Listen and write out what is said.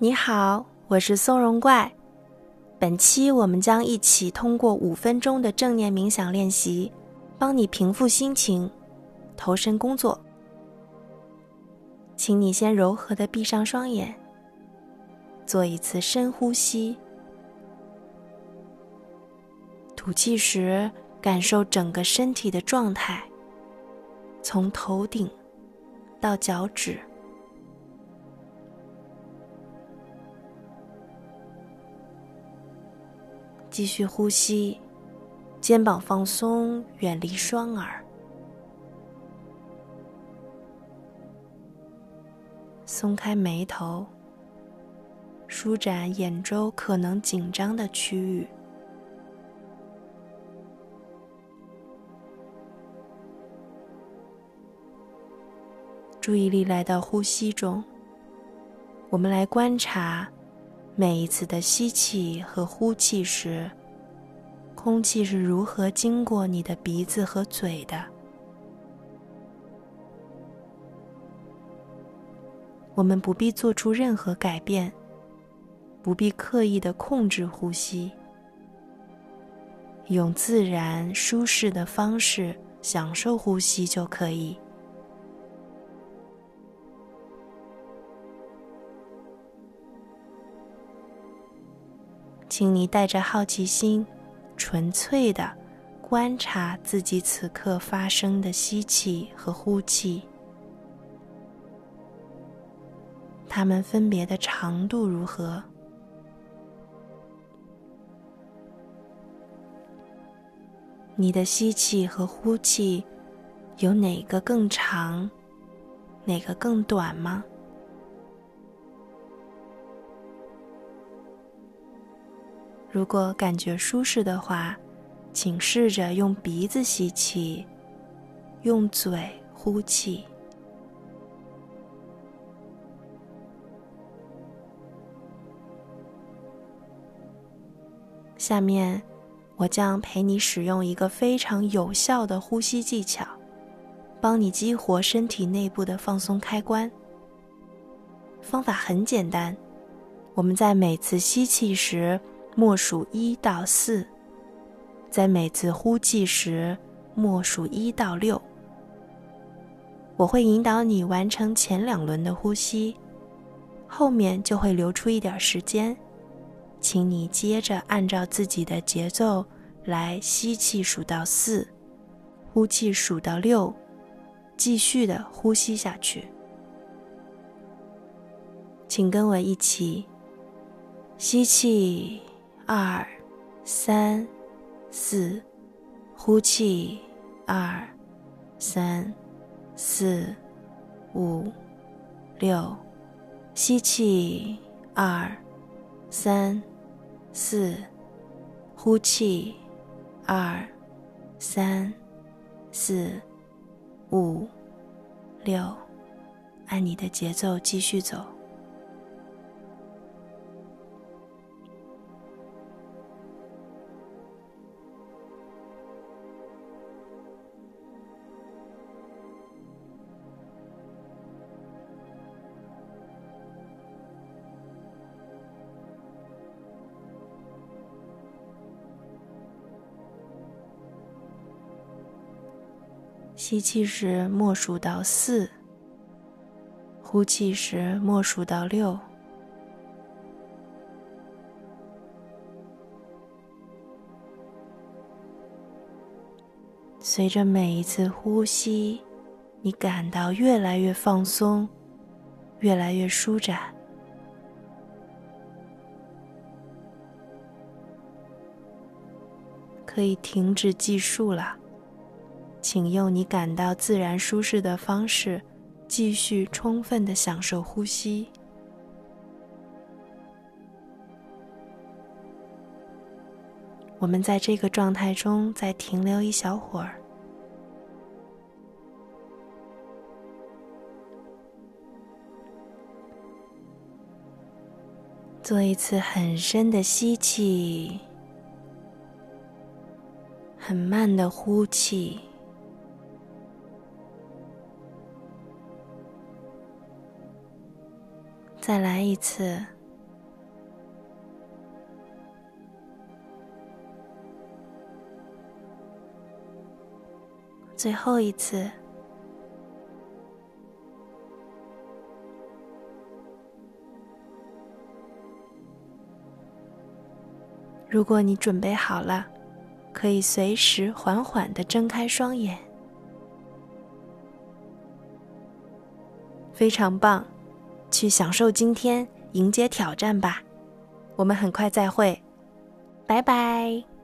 你好，我是松茸怪。本期我们将一起通过五分钟的正念冥想练习，帮你平复心情，投身工作。请你先柔和的闭上双眼，做一次深呼吸。吐气时，感受整个身体的状态，从头顶到脚趾。继续呼吸，肩膀放松，远离双耳，松开眉头，舒展眼周可能紧张的区域。注意力来到呼吸中，我们来观察。每一次的吸气和呼气时，空气是如何经过你的鼻子和嘴的？我们不必做出任何改变，不必刻意的控制呼吸，用自然舒适的方式享受呼吸就可以。请你带着好奇心，纯粹的观察自己此刻发生的吸气和呼气，它们分别的长度如何？你的吸气和呼气有哪个更长，哪个更短吗？如果感觉舒适的话，请试着用鼻子吸气，用嘴呼气。下面，我将陪你使用一个非常有效的呼吸技巧，帮你激活身体内部的放松开关。方法很简单，我们在每次吸气时。默数一到四，在每次呼气时默数一到六。我会引导你完成前两轮的呼吸，后面就会留出一点时间，请你接着按照自己的节奏来吸气数到四，呼气数到六，继续的呼吸下去。请跟我一起吸气。二、三、四，呼气；二、三、四、五、六，吸气；二、三、四，呼气；二、三、四、五、六，按你的节奏继续走。吸气时默数到四，呼气时默数到六。随着每一次呼吸，你感到越来越放松，越来越舒展。可以停止计数了。请用你感到自然舒适的方式，继续充分的享受呼吸。我们在这个状态中再停留一小会儿，做一次很深的吸气，很慢的呼气。再来一次。最后一次。如果你准备好了可以随时缓缓的睁开双眼。非常棒。去享受今天，迎接挑战吧。我们很快再会，拜拜。